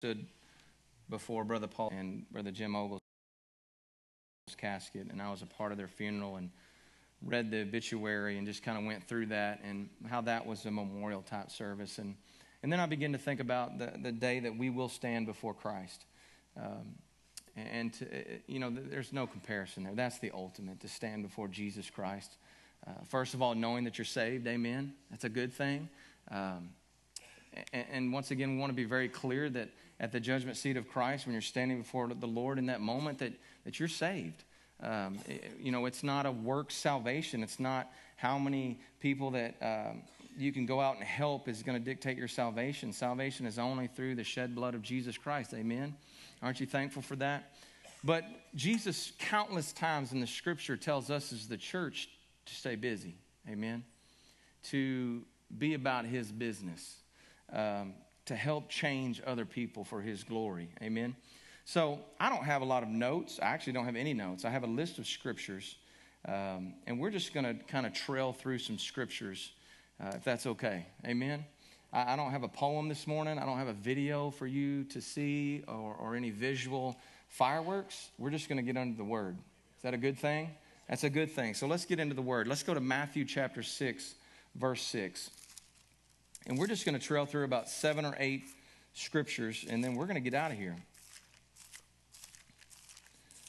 stood before Brother Paul and Brother Jim Ogle's casket, and I was a part of their funeral and read the obituary and just kind of went through that and how that was a memorial type service. And, and then I began to think about the, the day that we will stand before Christ. Um, and, to, you know, there's no comparison there. That's the ultimate, to stand before Jesus Christ. Uh, first of all, knowing that you're saved, amen. That's a good thing. Um, and, and once again, we want to be very clear that at the judgment seat of Christ, when you're standing before the Lord in that moment, that, that you're saved. Um, you know, it's not a work salvation. It's not how many people that um, you can go out and help is going to dictate your salvation. Salvation is only through the shed blood of Jesus Christ. Amen. Aren't you thankful for that? But Jesus, countless times in the scripture, tells us as the church to stay busy. Amen. To be about his business, um, to help change other people for his glory. Amen. So I don't have a lot of notes. I actually don't have any notes. I have a list of scriptures. Um, and we're just going to kind of trail through some scriptures, uh, if that's okay. Amen. I, I, don't have a poem this morning. I don't have a video for you to see or, or any visual fireworks. We're just going to get under the word. Is that a good thing? That's a good thing. So let's get into the word. Let's go to Matthew chapter 6, verse 6. And we're just going to trail through about seven or eight scriptures, and then we're going to get out of here.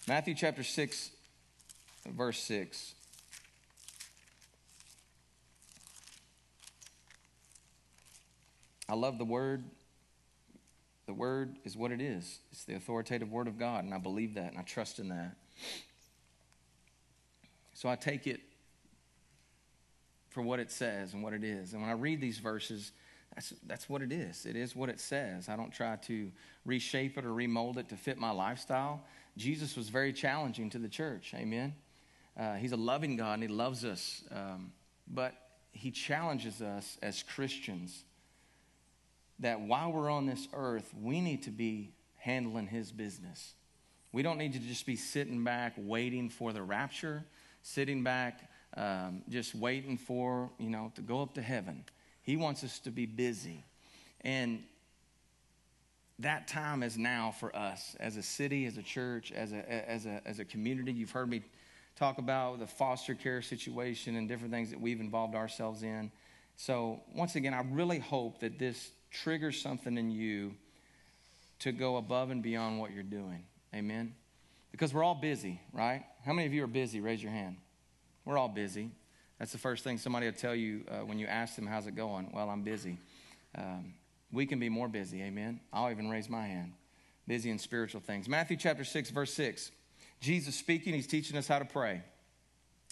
Matthew chapter 6, verse 6. I love the word. The word is what it is. It's the authoritative word of God, and I believe that, and I trust in that. So I take it for what it says and what it is. And when I read these verses, that's, that's what it is. It is what it says. I don't try to reshape it or remold it to fit my lifestyle. Jesus was very challenging to the church. Amen. Uh, he's a loving God and he loves us. Um, but he challenges us as Christians that while we're on this earth, we need to be handling his business. We don't need to just be sitting back waiting for the rapture, sitting back um, just waiting for, you know, to go up to heaven. He wants us to be busy. And that time is now for us as a city, as a church, as a, as a, as a community. You've heard me talk about the foster care situation and different things that we've involved ourselves in. So, once again, I really hope that this triggers something in you to go above and beyond what you're doing. Amen? Because we're all busy, right? How many of you are busy? Raise your hand. We're all busy. That's the first thing somebody will tell you uh, when you ask them, How's it going? Well, I'm busy. Um, we can be more busy. Amen. I'll even raise my hand. Busy in spiritual things. Matthew chapter 6, verse 6. Jesus speaking, he's teaching us how to pray.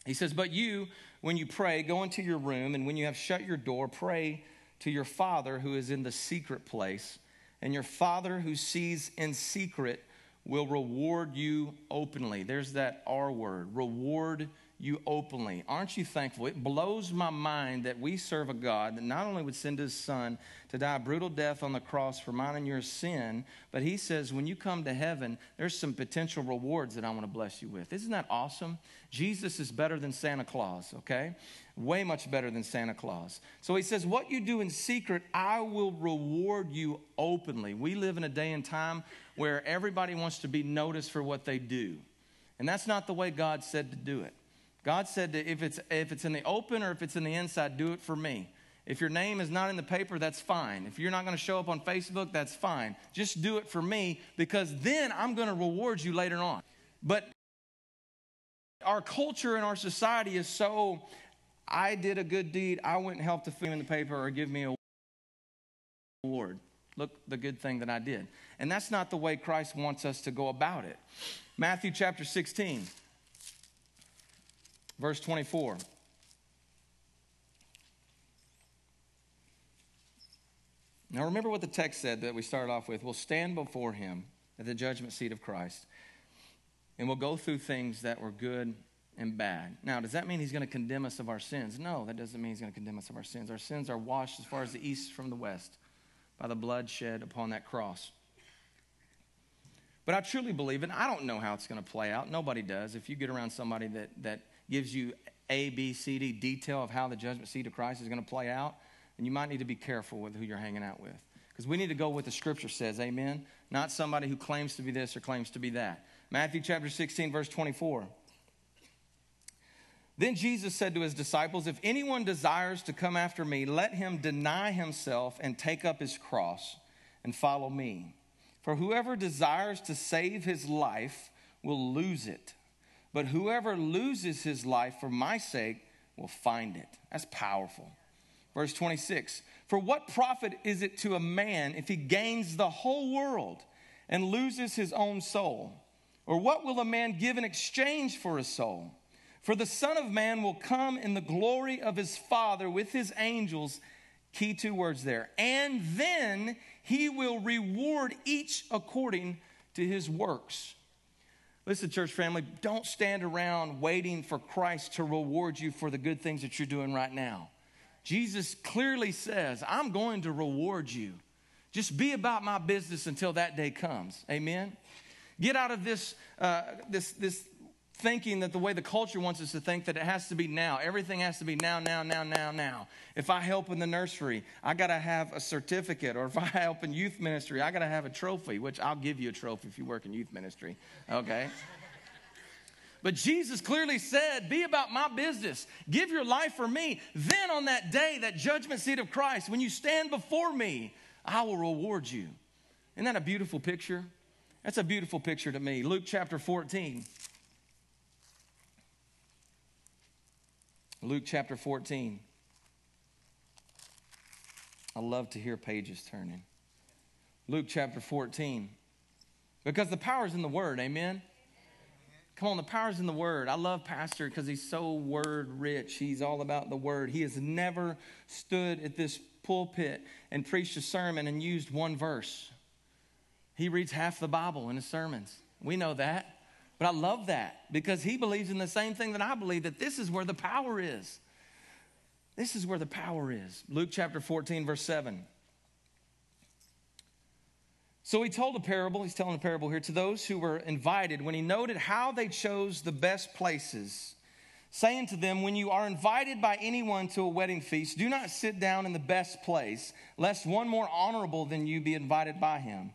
He says, But you, when you pray, go into your room, and when you have shut your door, pray to your Father who is in the secret place, and your Father who sees in secret will reward you openly. There's that R word, reward you openly. Aren't you thankful? It blows my mind that we serve a God that not only would send his son to die a brutal death on the cross for mine and your sin, but he says when you come to heaven, there's some potential rewards that I want to bless you with. Isn't that awesome? Jesus is better than Santa Claus, okay? Way much better than Santa Claus. So he says, What you do in secret, I will reward you openly. We live in a day and time where everybody wants to be noticed for what they do. And that's not the way God said to do it. God said that if it's, if it's in the open or if it's in the inside, do it for me. If your name is not in the paper, that's fine. If you're not going to show up on Facebook, that's fine. Just do it for me because then I'm going to reward you later on. But our culture and our society is so I did a good deed, I went and helped the food in the paper or give me a award. Look the good thing that I did. And that's not the way Christ wants us to go about it. Matthew chapter 16. Verse 24. Now, remember what the text said that we started off with. We'll stand before him at the judgment seat of Christ, and we'll go through things that were good and bad. Now, does that mean he's going to condemn us of our sins? No, that doesn't mean he's going to condemn us of our sins. Our sins are washed as far as the east from the west by the blood shed upon that cross. But I truly believe, and I don't know how it's going to play out. Nobody does. If you get around somebody that, that gives you A, B, C, D detail of how the judgment seat of Christ is going to play out, then you might need to be careful with who you're hanging out with. Because we need to go with the scripture says, amen? Not somebody who claims to be this or claims to be that. Matthew chapter 16, verse 24. Then Jesus said to his disciples, If anyone desires to come after me, let him deny himself and take up his cross and follow me. For whoever desires to save his life will lose it, but whoever loses his life for my sake will find it. That's powerful. Verse 26 For what profit is it to a man if he gains the whole world and loses his own soul? Or what will a man give in exchange for his soul? For the Son of Man will come in the glory of his Father with his angels. Key two words there. And then he will reward each according to his works. Listen, church family, don't stand around waiting for Christ to reward you for the good things that you're doing right now. Jesus clearly says, I'm going to reward you. Just be about my business until that day comes. Amen? Get out of this, uh, this, this thinking that the way the culture wants us to think that it has to be now. Everything has to be now, now, now, now, now. If I help in the nursery, I got to have a certificate. Or if I help in youth ministry, I got to have a trophy, which I'll give you a trophy if you work in youth ministry. Okay? But Jesus clearly said, Be about my business. Give your life for me. Then on that day, that judgment seat of Christ, when you stand before me, I will reward you. Isn't that a beautiful picture? That's a beautiful picture to me. Luke chapter 14. Luke chapter 14. I love to hear pages turning. Luke chapter 14. Because the power is in the word, amen? Come on, the power's in the word. I love Pastor because he's so word rich. He's all about the word. He has never stood at this pulpit and preached a sermon and used one verse. He reads half the Bible in his sermons. We know that. But I love that because he believes in the same thing that I believe that this is where the power is. This is where the power is. Luke chapter 14, verse 7. So he told a parable, he's telling a parable here to those who were invited when he noted how they chose the best places, saying to them, When you are invited by anyone to a wedding feast, do not sit down in the best place, lest one more honorable than you be invited by him.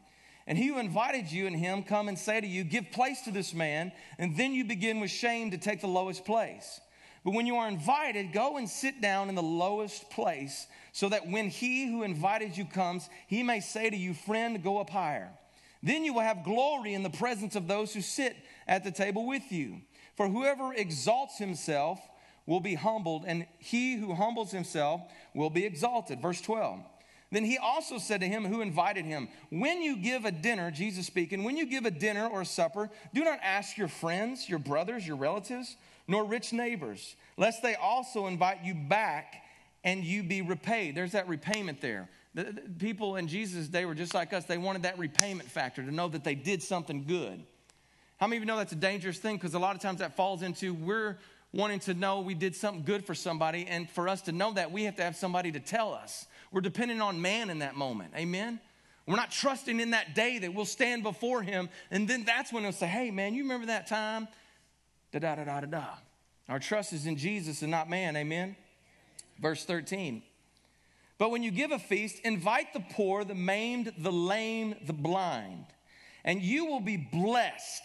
And he who invited you and him come and say to you, Give place to this man, and then you begin with shame to take the lowest place. But when you are invited, go and sit down in the lowest place, so that when he who invited you comes, he may say to you, Friend, go up higher. Then you will have glory in the presence of those who sit at the table with you. For whoever exalts himself will be humbled, and he who humbles himself will be exalted. Verse 12. Then he also said to him who invited him, When you give a dinner, Jesus speaking, when you give a dinner or a supper, do not ask your friends, your brothers, your relatives, nor rich neighbors, lest they also invite you back and you be repaid. There's that repayment there. The, the people in Jesus' day were just like us. They wanted that repayment factor to know that they did something good. How many of you know that's a dangerous thing? Because a lot of times that falls into we're wanting to know we did something good for somebody. And for us to know that, we have to have somebody to tell us. We're depending on man in that moment. Amen? We're not trusting in that day that we'll stand before him. And then that's when he'll say, hey, man, you remember that time? Da da da da da da. Our trust is in Jesus and not man. Amen? Verse 13. But when you give a feast, invite the poor, the maimed, the lame, the blind, and you will be blessed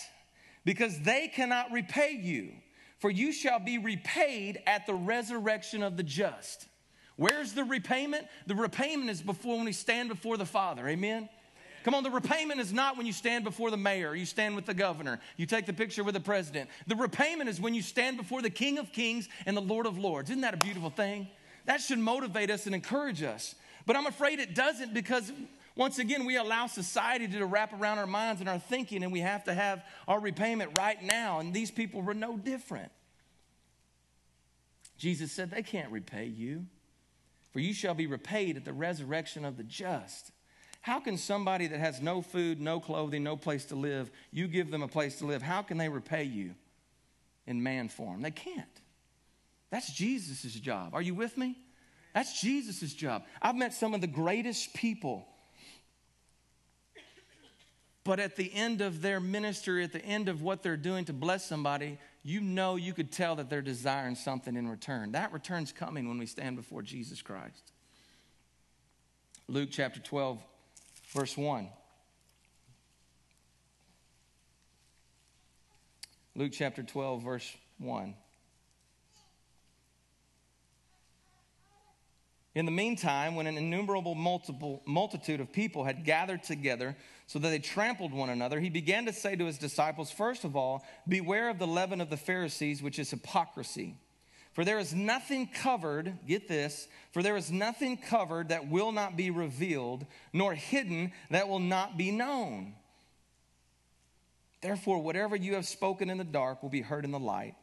because they cannot repay you, for you shall be repaid at the resurrection of the just. Where's the repayment? The repayment is before when we stand before the Father. Amen. Come on, the repayment is not when you stand before the mayor, you stand with the governor, you take the picture with the president. The repayment is when you stand before the King of Kings and the Lord of Lords. Isn't that a beautiful thing? That should motivate us and encourage us. But I'm afraid it doesn't because once again, we allow society to wrap around our minds and our thinking, and we have to have our repayment right now. And these people were no different. Jesus said, They can't repay you for you shall be repaid at the resurrection of the just. How can somebody that has no food, no clothing, no place to live, you give them a place to live, how can they repay you in man form? They can't. That's Jesus' job. Are you with me? That's Jesus' job. I've met some of the greatest people. But at the end of their ministry, at the end of what they're doing to bless somebody, you know you could tell that they're desiring something in return. That return's coming when we stand before Jesus Christ. Luke chapter 12, verse 1. Luke chapter 12, verse 1. In the meantime, when an innumerable multiple, multitude of people had gathered together so that they trampled one another, he began to say to his disciples, First of all, beware of the leaven of the Pharisees, which is hypocrisy. For there is nothing covered, get this, for there is nothing covered that will not be revealed, nor hidden that will not be known. Therefore, whatever you have spoken in the dark will be heard in the light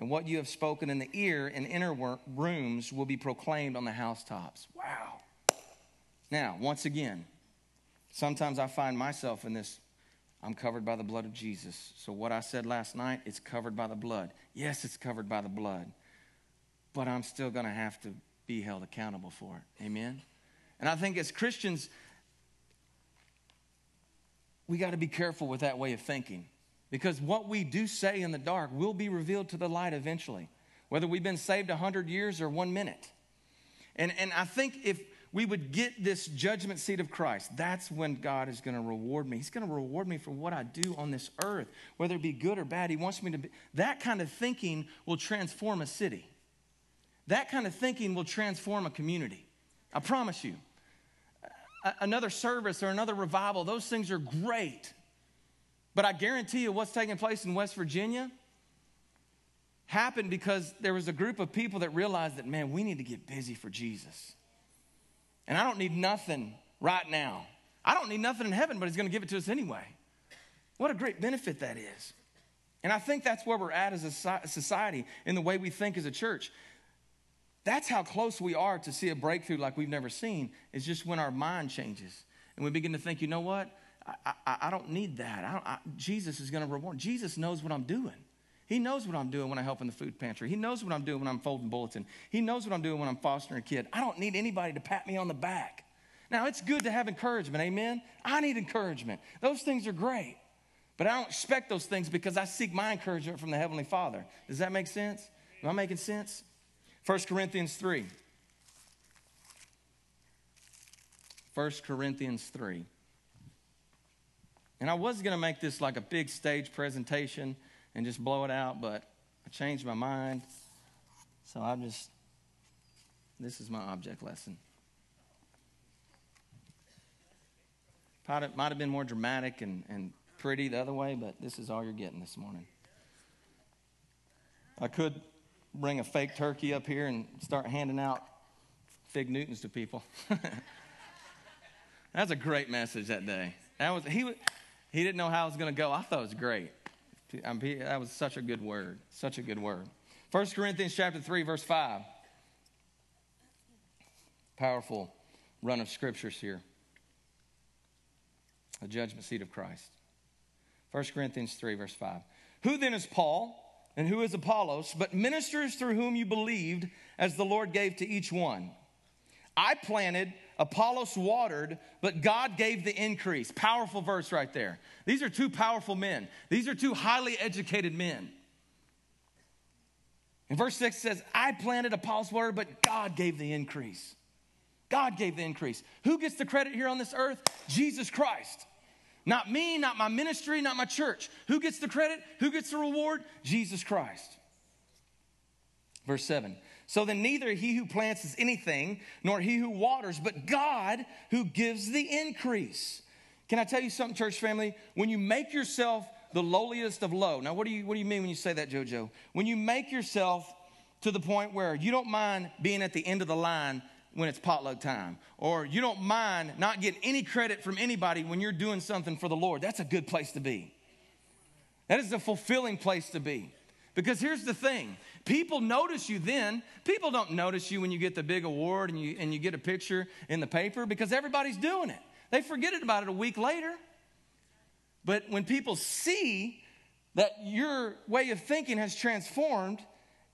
and what you have spoken in the ear in inner rooms will be proclaimed on the housetops. Wow. Now, once again, sometimes I find myself in this I'm covered by the blood of Jesus. So, what I said last night, it's covered by the blood. Yes, it's covered by the blood, but I'm still going to have to be held accountable for it. Amen? And I think as Christians, we got to be careful with that way of thinking. Because what we do say in the dark will be revealed to the light eventually, whether we've been saved 100 years or one minute. And, and I think if we would get this judgment seat of Christ, that's when God is going to reward me. He's going to reward me for what I do on this earth, whether it be good or bad. He wants me to be. That kind of thinking will transform a city. That kind of thinking will transform a community. I promise you. Another service or another revival, those things are great. But I guarantee you, what's taking place in West Virginia happened because there was a group of people that realized that, man, we need to get busy for Jesus. And I don't need nothing right now. I don't need nothing in heaven, but He's going to give it to us anyway. What a great benefit that is. And I think that's where we're at as a society in the way we think as a church. That's how close we are to see a breakthrough like we've never seen, is just when our mind changes and we begin to think, you know what? I, I, I don't need that. I I, Jesus is going to reward. Jesus knows what I'm doing. He knows what I'm doing when I help in the food pantry. He knows what I'm doing when I'm folding bulletin. He knows what I'm doing when I'm fostering a kid. I don't need anybody to pat me on the back. Now, it's good to have encouragement, amen? I need encouragement. Those things are great. But I don't expect those things because I seek my encouragement from the Heavenly Father. Does that make sense? Am I making sense? 1 Corinthians 3. 1 Corinthians 3. And I was going to make this like a big stage presentation and just blow it out, but I changed my mind. So I'm just, this is my object lesson. Might have been more dramatic and, and pretty the other way, but this is all you're getting this morning. I could bring a fake turkey up here and start handing out fig Newtons to people. That's a great message that day. That was he he didn't know how it was going to go. I thought it was great. That was such a good word. Such a good word. 1 Corinthians chapter 3, verse 5. Powerful run of scriptures here. The judgment seat of Christ. 1 Corinthians 3, verse 5. Who then is Paul and who is Apollos, but ministers through whom you believed, as the Lord gave to each one? I planted, Apollos watered, but God gave the increase. Powerful verse right there. These are two powerful men. These are two highly educated men. And verse 6 says, I planted, Apollos watered, but God gave the increase. God gave the increase. Who gets the credit here on this earth? Jesus Christ. Not me, not my ministry, not my church. Who gets the credit? Who gets the reward? Jesus Christ. Verse 7 so then, neither he who plants is anything, nor he who waters, but God who gives the increase. Can I tell you something, church family? When you make yourself the lowliest of low, now what do you, what do you mean when you say that, JoJo? When you make yourself to the point where you don't mind being at the end of the line when it's potluck time, or you don't mind not getting any credit from anybody when you're doing something for the Lord, that's a good place to be. That is a fulfilling place to be. Because here's the thing people notice you then. People don't notice you when you get the big award and you, and you get a picture in the paper because everybody's doing it. They forget about it a week later. But when people see that your way of thinking has transformed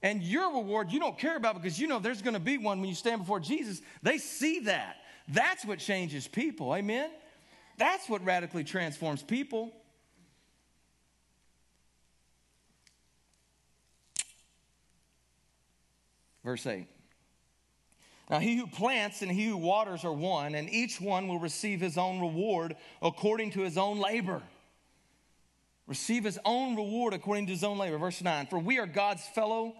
and your reward you don't care about because you know there's going to be one when you stand before Jesus, they see that. That's what changes people. Amen? That's what radically transforms people. Verse 8 Now, he who plants and he who waters are one, and each one will receive his own reward according to his own labor. Receive his own reward according to his own labor. Verse 9 For we are God's fellow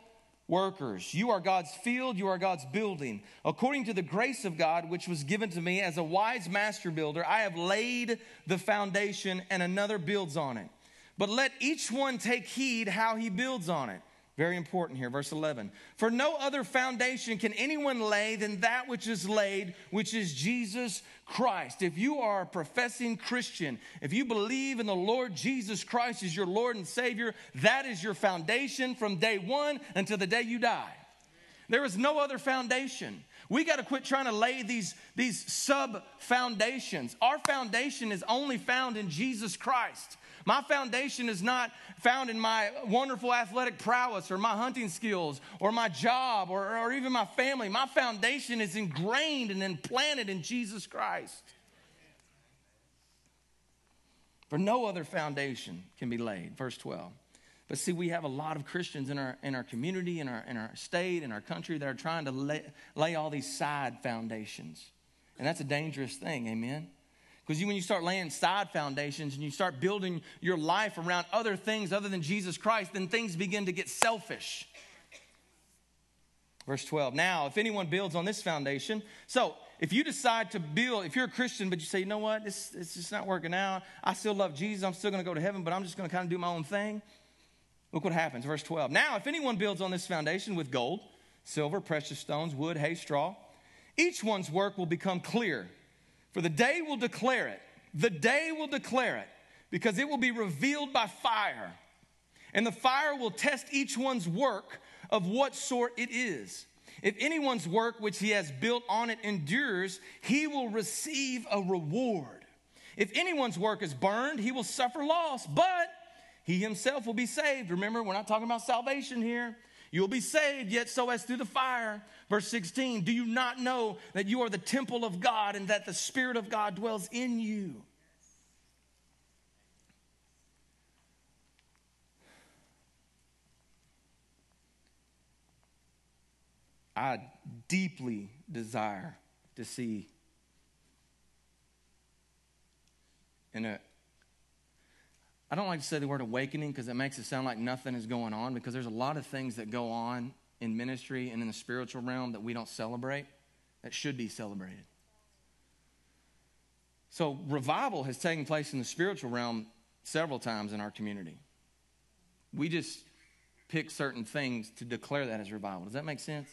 workers. You are God's field, you are God's building. According to the grace of God, which was given to me as a wise master builder, I have laid the foundation, and another builds on it. But let each one take heed how he builds on it. Very important here, verse 11. For no other foundation can anyone lay than that which is laid, which is Jesus Christ. If you are a professing Christian, if you believe in the Lord Jesus Christ as your Lord and Savior, that is your foundation from day one until the day you die. There is no other foundation. We got to quit trying to lay these, these sub foundations. Our foundation is only found in Jesus Christ. My foundation is not found in my wonderful athletic prowess or my hunting skills or my job or, or even my family. My foundation is ingrained and implanted in Jesus Christ. For no other foundation can be laid. Verse 12. But see, we have a lot of Christians in our, in our community, in our, in our state, in our country that are trying to lay, lay all these side foundations. And that's a dangerous thing, amen? Because when you start laying side foundations and you start building your life around other things other than Jesus Christ, then things begin to get selfish. Verse 12. Now, if anyone builds on this foundation, so if you decide to build, if you're a Christian, but you say, you know what, this, it's just not working out, I still love Jesus, I'm still going to go to heaven, but I'm just going to kind of do my own thing. Look what happens. Verse 12. Now, if anyone builds on this foundation with gold, silver, precious stones, wood, hay, straw, each one's work will become clear for the day will declare it. The day will declare it because it will be revealed by fire. And the fire will test each one's work of what sort it is. If anyone's work which he has built on it endures, he will receive a reward. If anyone's work is burned, he will suffer loss, but he himself will be saved. Remember, we're not talking about salvation here. You'll be saved, yet so as through the fire. Verse 16 Do you not know that you are the temple of God and that the Spirit of God dwells in you? I deeply desire to see in a I don't like to say the word awakening because it makes it sound like nothing is going on because there's a lot of things that go on in ministry and in the spiritual realm that we don't celebrate that should be celebrated. So, revival has taken place in the spiritual realm several times in our community. We just pick certain things to declare that as revival. Does that make sense?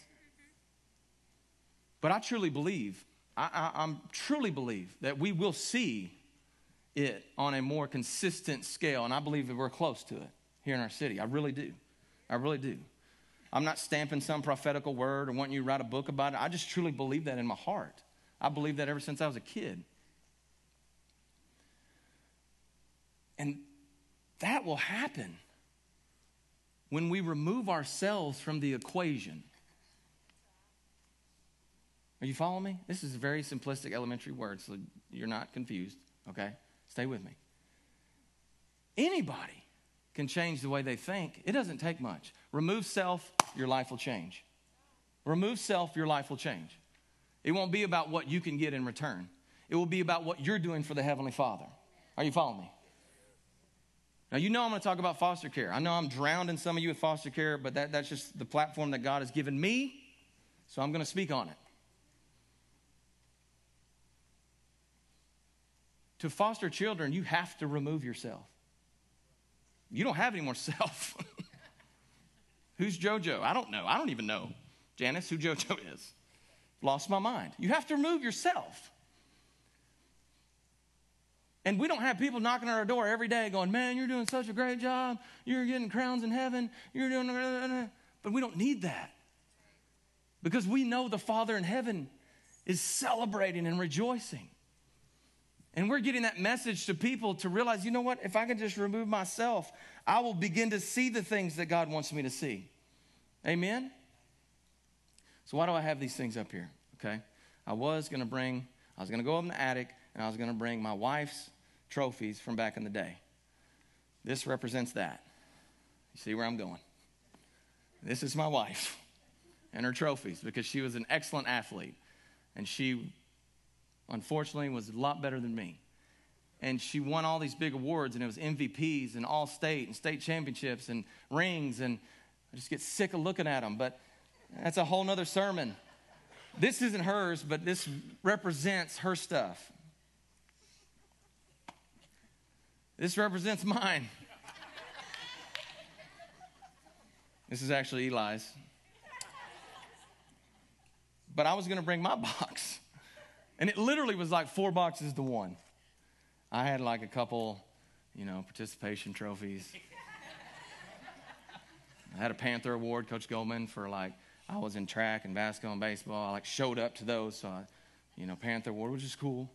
But I truly believe, I, I, I truly believe that we will see it on a more consistent scale. And I believe that we're close to it here in our city. I really do. I really do. I'm not stamping some prophetical word or wanting you to write a book about it. I just truly believe that in my heart. I believe that ever since I was a kid. And that will happen when we remove ourselves from the equation. Are you following me? This is very simplistic elementary word, so you're not confused, okay? Stay with me. Anybody can change the way they think. It doesn't take much. Remove self, your life will change. Remove self, your life will change. It won't be about what you can get in return, it will be about what you're doing for the Heavenly Father. Are you following me? Now, you know I'm going to talk about foster care. I know I'm drowning some of you with foster care, but that, that's just the platform that God has given me, so I'm going to speak on it. To foster children, you have to remove yourself. You don't have any more self. Who's JoJo? I don't know. I don't even know, Janice, who JoJo is. Lost my mind. You have to remove yourself. And we don't have people knocking on our door every day going, Man, you're doing such a great job. You're getting crowns in heaven. You're doing. But we don't need that. Because we know the Father in heaven is celebrating and rejoicing. And we're getting that message to people to realize, you know what? If I can just remove myself, I will begin to see the things that God wants me to see. Amen? So, why do I have these things up here? Okay. I was going to bring, I was going to go up in the attic and I was going to bring my wife's trophies from back in the day. This represents that. You see where I'm going? This is my wife. and her trophies because she was an excellent athlete. And she, unfortunately, was a lot better than me. And she won all these big awards, and it was MVPs and all state and state championships and rings. And I just get sick of looking at them. But that's a whole nother sermon. This isn't hers, but this represents her stuff. This represents mine. This is actually Eli's. But I was going to bring my box. And it literally was like four boxes to one. I had like a couple, you know, participation trophies. I had a Panther Award, Coach Goldman, for like, I was in track and basketball and baseball. I like showed up to those. So, I, you know, Panther Award, which is cool.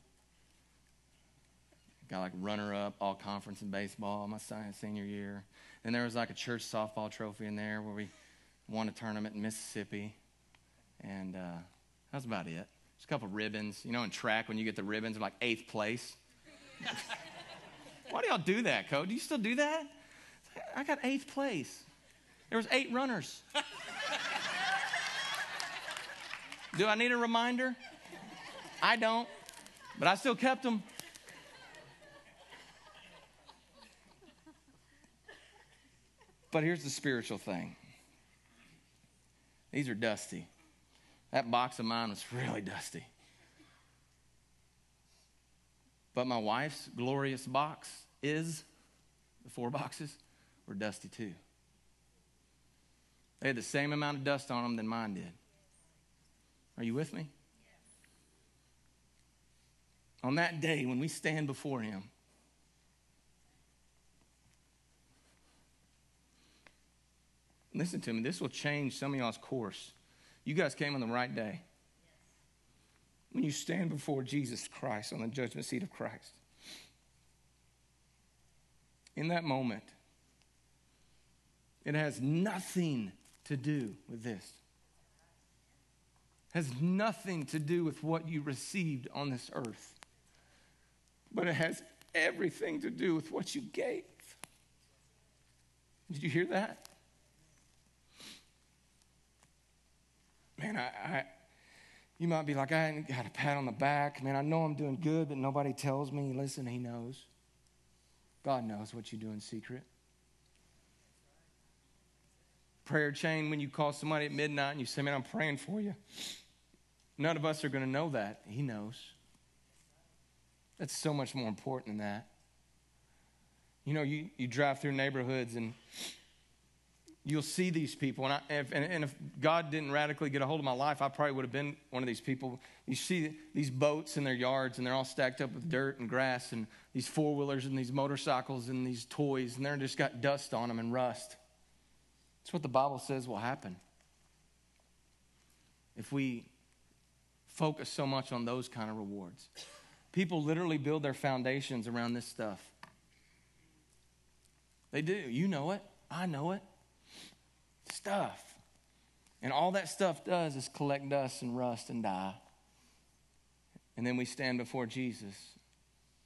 Got like runner up all conference in baseball my senior year. Then there was like a church softball trophy in there where we won a tournament in Mississippi. And uh, that's about it. Just a couple ribbons. You know, in track, when you get the ribbons, I'm like eighth place. Why do y'all do that, Code? Do you still do that? I got eighth place. There was eight runners. do I need a reminder? I don't, but I still kept them. But here's the spiritual thing these are dusty. That box of mine was really dusty. But my wife's glorious box is, the four boxes, were dusty too. They had the same amount of dust on them than mine did. Are you with me? On that day, when we stand before Him, Listen to me, this will change some of y'all's course. You guys came on the right day. When you stand before Jesus Christ on the judgment seat of Christ, in that moment, it has nothing to do with this. It has nothing to do with what you received on this earth. But it has everything to do with what you gave. Did you hear that? Man, I, I, you might be like, I ain't got a pat on the back. Man, I know I'm doing good, but nobody tells me. Listen, He knows. God knows what you do in secret. Prayer chain when you call somebody at midnight and you say, Man, I'm praying for you. None of us are going to know that. He knows. That's so much more important than that. You know, you, you drive through neighborhoods and you'll see these people. And, I, if, and, and, if God didn't radically get a hold of my life, I probably would have been one of these people. You see these boats in their yards, and they're all stacked up with dirt and grass, and these four wheelers, and these motorcycles, and these toys, and they're just got dust on them and rust. That's what the Bible says will happen. If we focus so much on those kind of rewards, people literally build their foundations around this stuff. They do. You know it. I know it stuff. And all that stuff does is collect dust and rust and die. And then we stand before Jesus,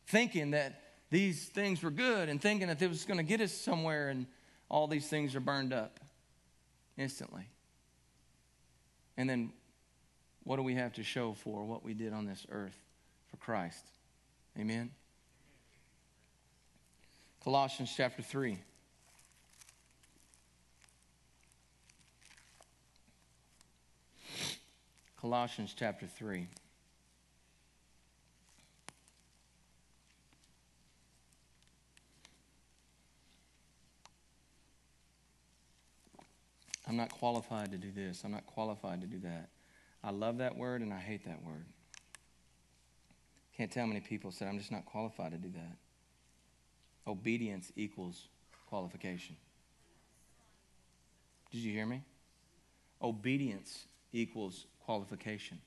thinking that these things were good and thinking that it was going to get us somewhere, and all these things are burned up instantly. And then what do we have to show for what we did on this earth for Christ? Amen. Colossians chapter 3. Colossians chapter 3. I'm not qualified to do this. I'm not qualified to do that. I love that word and I hate that word. Can't tell how many people said, I'm just not qualified to do that. Obedience equals qualification. Did you hear me? Obedience equals qualification.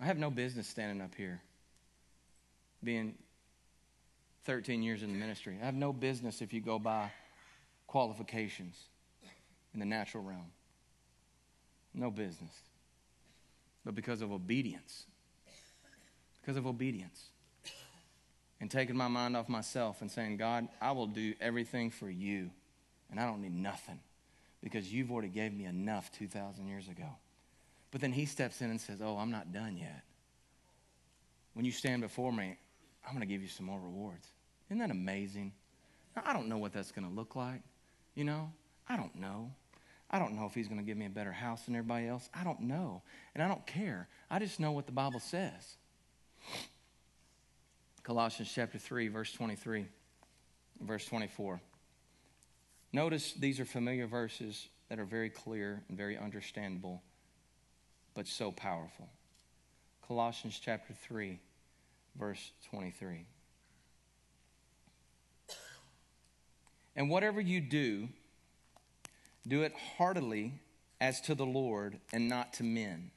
I have no business standing up here being 13 years in the ministry. I have no business if you go by qualifications in the natural realm. No business. But because of obedience, because of obedience, and taking my mind off myself and saying, God, I will do everything for you, and I don't need nothing because you've already gave me enough 2,000 years ago. But then he steps in and says, Oh, I'm not done yet. When you stand before me, I'm going to give you some more rewards. Isn't that amazing? Now, I don't know what that's going to look like. You know, I don't know. I don't know if he's going to give me a better house than everybody else. I don't know. And I don't care. I just know what the Bible says. Colossians chapter 3, verse 23, verse 24. Notice these are familiar verses that are very clear and very understandable, but so powerful. Colossians chapter 3, verse 23. And whatever you do, do it heartily as to the Lord and not to men,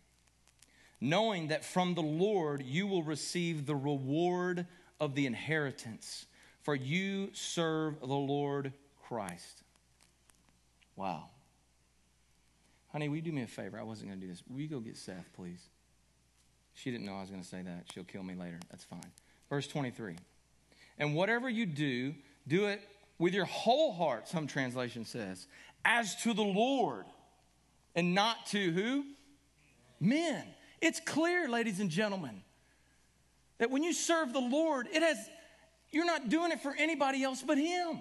knowing that from the Lord you will receive the reward of the inheritance, for you serve the Lord Christ. Wow. Honey, will you do me a favor? I wasn't going to do this. Will you go get Seth, please? She didn't know I was going to say that. She'll kill me later. That's fine. Verse 23. And whatever you do, do it with your whole heart, some translation says, as to the Lord and not to who? Men. It's clear, ladies and gentlemen, that when you serve the Lord, it has you're not doing it for anybody else but him.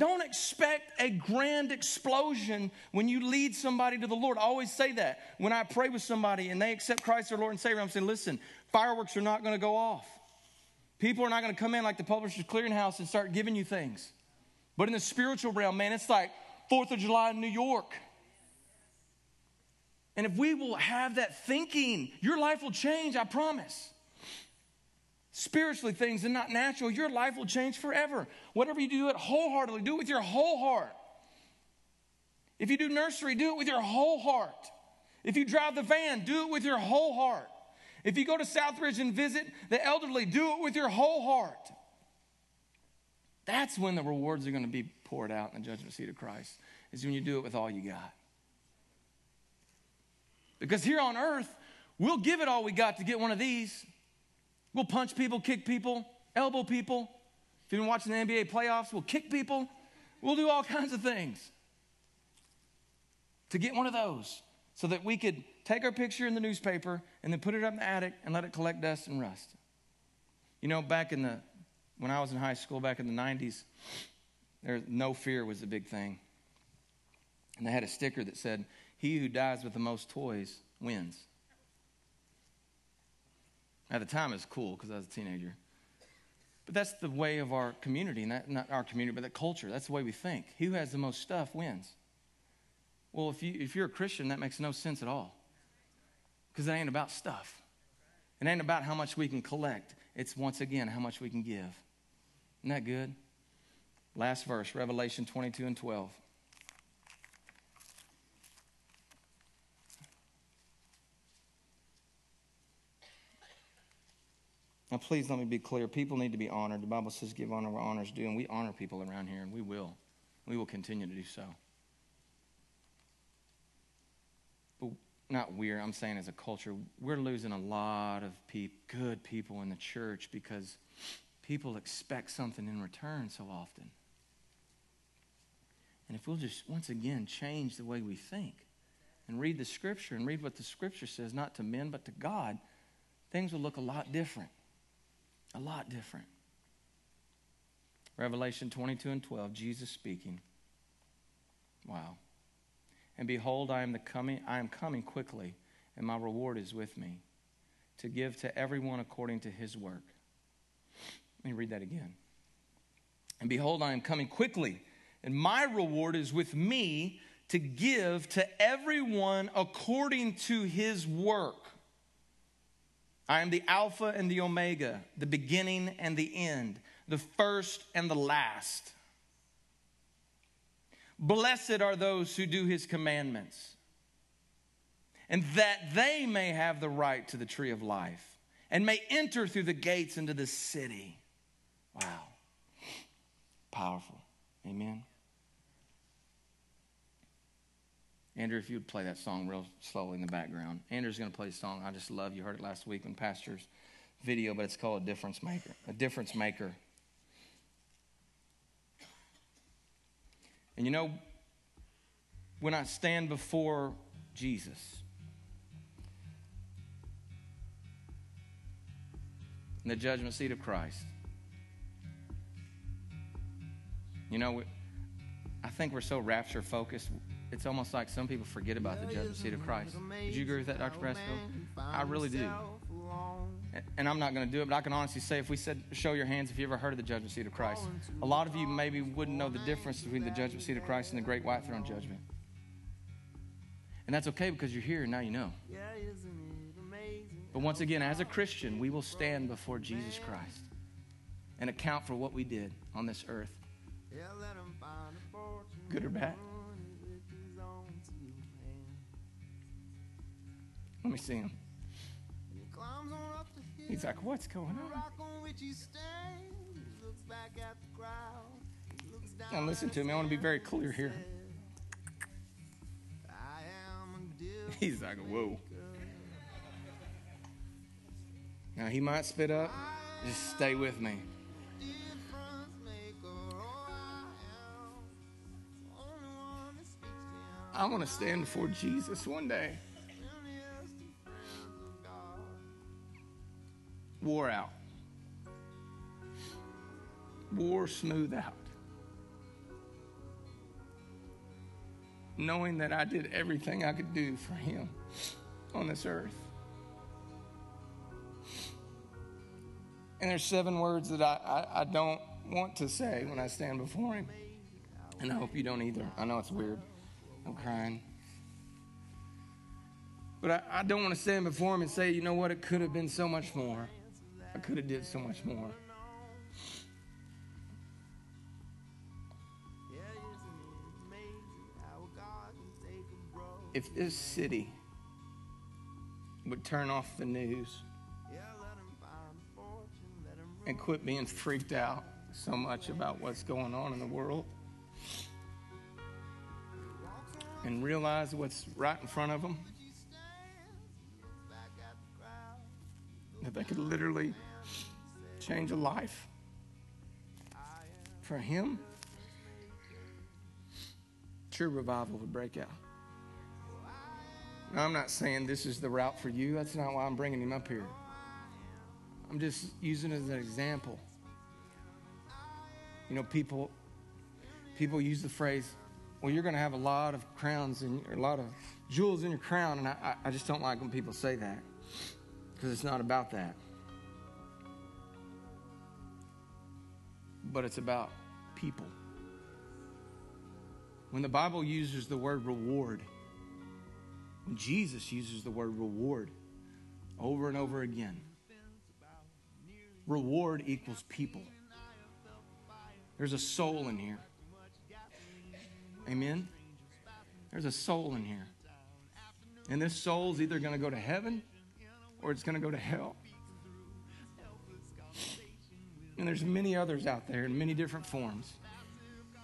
Don't expect a grand explosion when you lead somebody to the Lord. I always say that when I pray with somebody and they accept Christ their Lord and Savior. I'm saying, listen, fireworks are not going to go off. People are not going to come in like the Publishers Clearinghouse and start giving you things. But in the spiritual realm, man, it's like Fourth of July in New York. And if we will have that thinking, your life will change, I promise spiritually things and not natural, your life will change forever. Whatever you do it wholeheartedly, do it with your whole heart. If you do nursery, do it with your whole heart. If you drive the van, do it with your whole heart. If you go to Southridge and visit the elderly, do it with your whole heart. That's when the rewards are going to be poured out in the judgment seat of Christ, is when you do it with all you got. Because here on earth, we'll give it all we got to get one of these. We'll punch people, kick people, elbow people. If you've been watching the NBA playoffs, we'll kick people. We'll do all kinds of things to get one of those so that we could take our picture in the newspaper and then put it up in the attic and let it collect dust and rust. You know, back in the, when I was in high school back in the 90s, there, no fear was the big thing. And they had a sticker that said, He who dies with the most toys wins. At the time, it was cool because I was a teenager. But that's the way of our community, that, not our community, but the culture. That's the way we think. Who has the most stuff wins. Well, if, you, if you're a Christian, that makes no sense at all. Because it ain't about stuff. It ain't about how much we can collect. It's once again how much we can give. Isn't that good? Last verse, Revelation 22 and 12. Now, please let me be clear. People need to be honored. The Bible says, give honor where honor is due, and we honor people around here, and we will. We will continue to do so. But not we're, I'm saying as a culture, we're losing a lot of peop- good people in the church because people expect something in return so often. And if we'll just, once again, change the way we think and read the scripture and read what the scripture says, not to men, but to God, things will look a lot different. A lot different. Revelation 22 and 12, Jesus speaking. Wow. And behold, I am the coming I am coming quickly, and my reward is with me, to give to everyone according to his work. Let me read that again. And behold, I am coming quickly, and my reward is with me to give to everyone according to his work. I am the Alpha and the Omega, the beginning and the end, the first and the last. Blessed are those who do his commandments, and that they may have the right to the tree of life and may enter through the gates into the city. Wow. Powerful. Amen. Andrew, if you would play that song real slowly in the background. Andrew's going to play a song I just love. You heard it last week in Pastor's video, but it's called A Difference Maker. A Difference Maker. And you know, when I stand before Jesus, in the judgment seat of Christ, you know, I think we're so rapture focused. It's almost like some people forget about the judgment seat of Christ. Would you agree with that, Dr. Pressfield? I really do. And I'm not going to do it, but I can honestly say if we said, show your hands if you ever heard of the judgment seat of Christ, a lot of you maybe wouldn't know the difference between the judgment seat of Christ and the great white throne judgment. And that's okay because you're here and now you know. But once again, as a Christian, we will stand before Jesus Christ and account for what we did on this earth. Good or bad. Let me see him. He's like, what's going on? Now listen to me. I want to be very clear here. He's like, whoa. Now he might spit up. Just stay with me. I want to stand before Jesus one day. Wore out. Wore smooth out. Knowing that I did everything I could do for Him on this earth. And there's seven words that I, I, I, don't want to say when I stand before Him. And I hope you don't either. I know it's weird. I'm crying. But I, I don't want to stand before Him and say, you know what, it could have been so much more. I could have did so much more. If this city would turn off the news and quit being freaked out so much about what's going on in the world and realize what's right in front of them that they could literally change a life for him, true revival would break out. Now, I'm not saying this is the route for you. That's not why I'm bringing him up here. I'm just using it as an example. You know, people people use the phrase, "Well, you're going to have a lot of crowns and a lot of jewels in your crown," and I, I just don't like when people say that because it's not about that. But it's about people. When the Bible uses the word reward, when Jesus uses the word reward over and over again, reward equals people. There's a soul in here. Amen? There's a soul in here. And this soul's either going to go to heaven or it's going to go to hell. And there's many others out there in many different forms.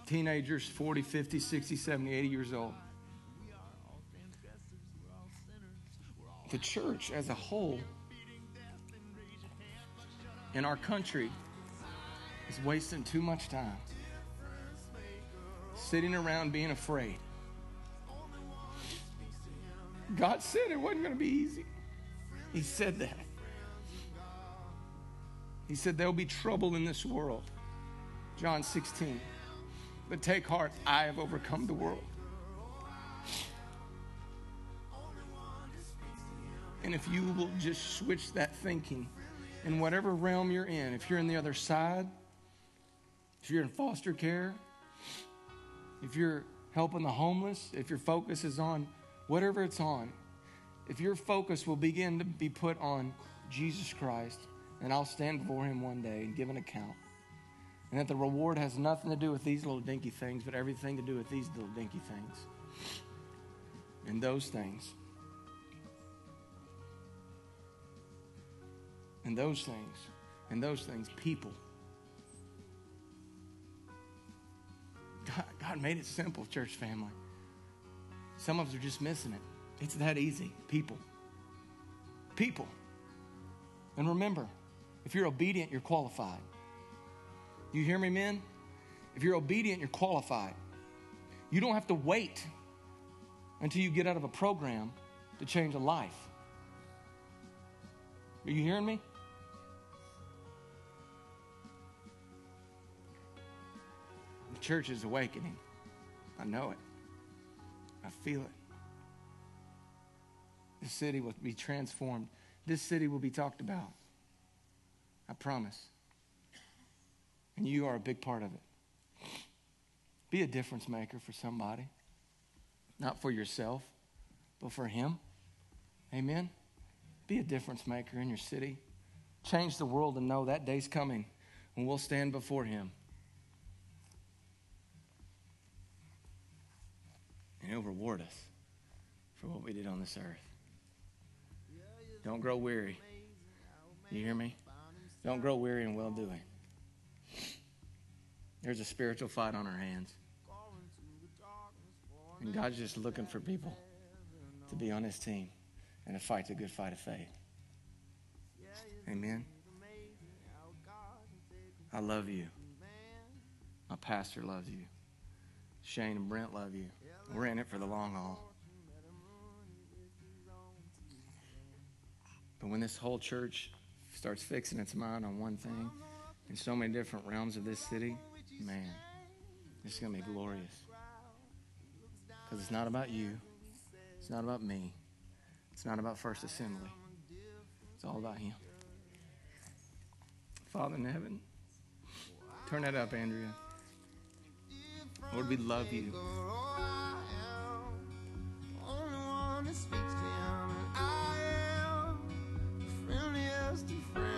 Teenagers 40, 50, 60, 70, 80 years old. The church as a whole in our country is wasting too much time sitting around being afraid. God said it wasn't going to be easy. He said that. He said, There'll be trouble in this world. John 16. But take heart, I have overcome the world. And if you will just switch that thinking in whatever realm you're in, if you're in the other side, if you're in foster care, if you're helping the homeless, if your focus is on whatever it's on, if your focus will begin to be put on Jesus Christ, and I'll stand before him one day and give an account. And that the reward has nothing to do with these little dinky things, but everything to do with these little dinky things. And those things. And those things. And those things, people. God, God made it simple, church family. Some of us are just missing it. It's that easy. People. People. And remember, if you're obedient, you're qualified. You hear me, men? If you're obedient, you're qualified. You don't have to wait until you get out of a program to change a life. Are you hearing me? The church is awakening. I know it. I feel it. This city will be transformed. This city will be talked about. I promise. And you are a big part of it. Be a difference maker for somebody, not for yourself, but for Him. Amen. Be a difference maker in your city. Change the world and know that day's coming when we'll stand before Him. And He'll reward us for what we did on this earth. Don't grow weary. You hear me? Don't grow weary in well doing. There's a spiritual fight on our hands. And God's just looking for people to be on his team and to fight the good fight of faith. Amen. I love you. My pastor loves you. Shane and Brent love you. We're in it for the long haul. But when this whole church starts fixing its mind on one thing in so many different realms of this city, man, it's going to be glorious. Because it's not about you, it's not about me, it's not about First Assembly, it's all about Him. Father in heaven, turn that up, Andrea. Lord, we love you. best of friends.